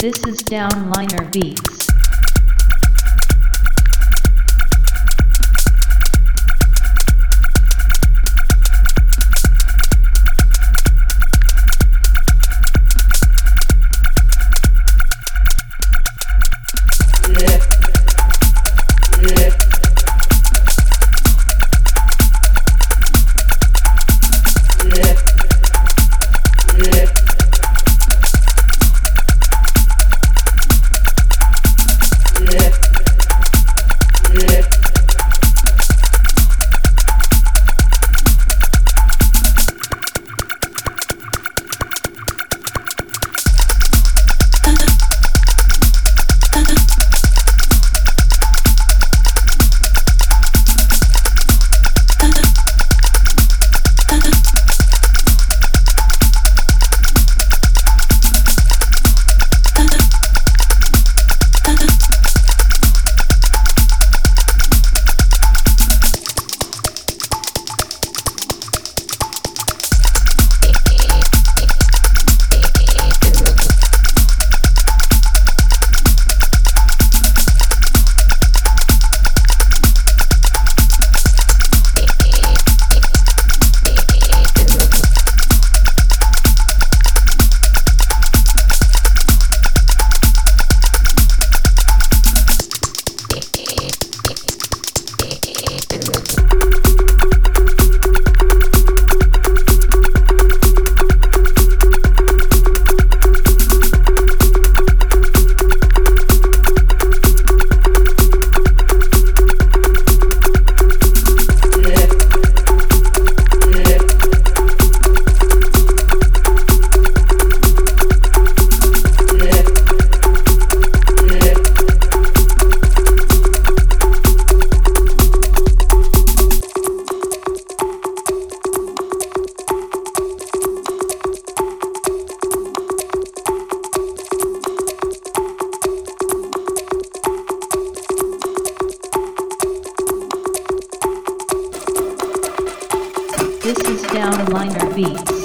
This is Downliner Beats. Yeah. This is down Downliner Beats.